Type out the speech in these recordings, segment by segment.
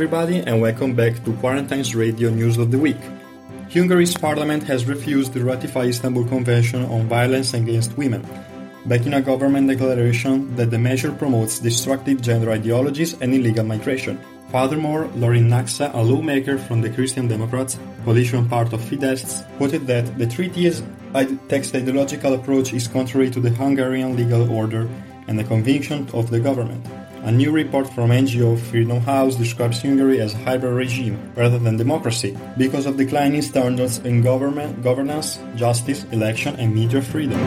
everybody, and welcome back to Quarantine's Radio News of the Week. Hungary's parliament has refused to ratify Istanbul Convention on Violence Against Women, backing a government declaration that the measure promotes destructive gender ideologies and illegal migration. Furthermore, Lőrinc Nacsa, a lawmaker from the Christian Democrats, coalition part of Fidesz, quoted that the treaty's text ideological approach is contrary to the Hungarian legal order and the conviction of the government. A new report from NGO Freedom House describes Hungary as a hybrid regime rather than democracy because of declining standards in government, governance, justice, election, and media freedom.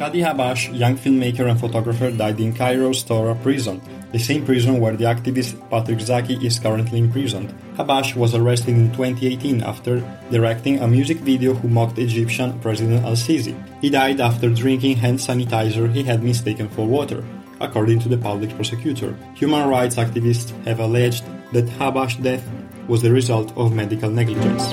Shadi Habash, young filmmaker and photographer, died in Cairo's Tora prison, the same prison where the activist Patrick Zaki is currently imprisoned. Habash was arrested in 2018 after directing a music video who mocked Egyptian President al-Sisi. He died after drinking hand sanitizer he had mistaken for water according to the public prosecutor. Human rights activists have alleged that Habash's death was the result of medical negligence.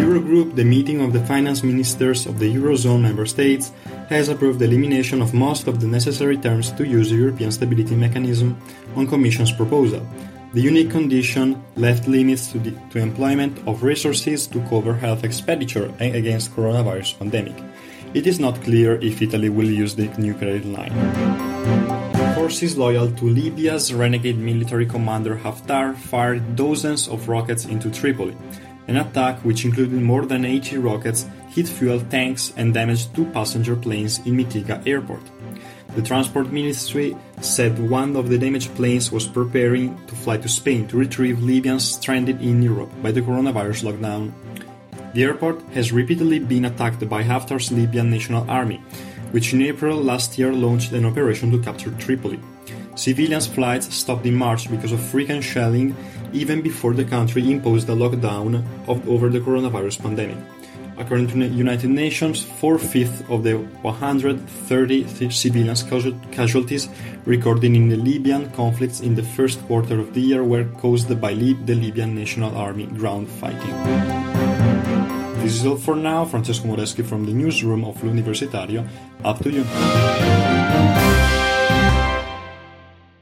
Eurogroup, the meeting of the finance ministers of the Eurozone member states, has approved the elimination of most of the necessary terms to use the European Stability Mechanism on Commission's proposal. The unique condition left limits to, the, to employment of resources to cover health expenditure against coronavirus pandemic. It is not clear if Italy will use the new credit line. Forces loyal to Libya's renegade military commander Haftar fired dozens of rockets into Tripoli. An attack, which included more than 80 rockets, hit fuel tanks and damaged two passenger planes in Mitiga airport. The Transport Ministry said one of the damaged planes was preparing to fly to Spain to retrieve Libyans stranded in Europe by the coronavirus lockdown. The airport has repeatedly been attacked by Haftar's Libyan National Army, which in April last year launched an operation to capture Tripoli. Civilians' flights stopped in March because of frequent shelling, even before the country imposed a lockdown of, over the coronavirus pandemic. According to the United Nations, four fifths of the 130 civilian casualties recorded in the Libyan conflicts in the first quarter of the year were caused by the Libyan National Army ground fighting. This is all for now. Francesco Moreschi from the newsroom of L'Universitario. Up to you.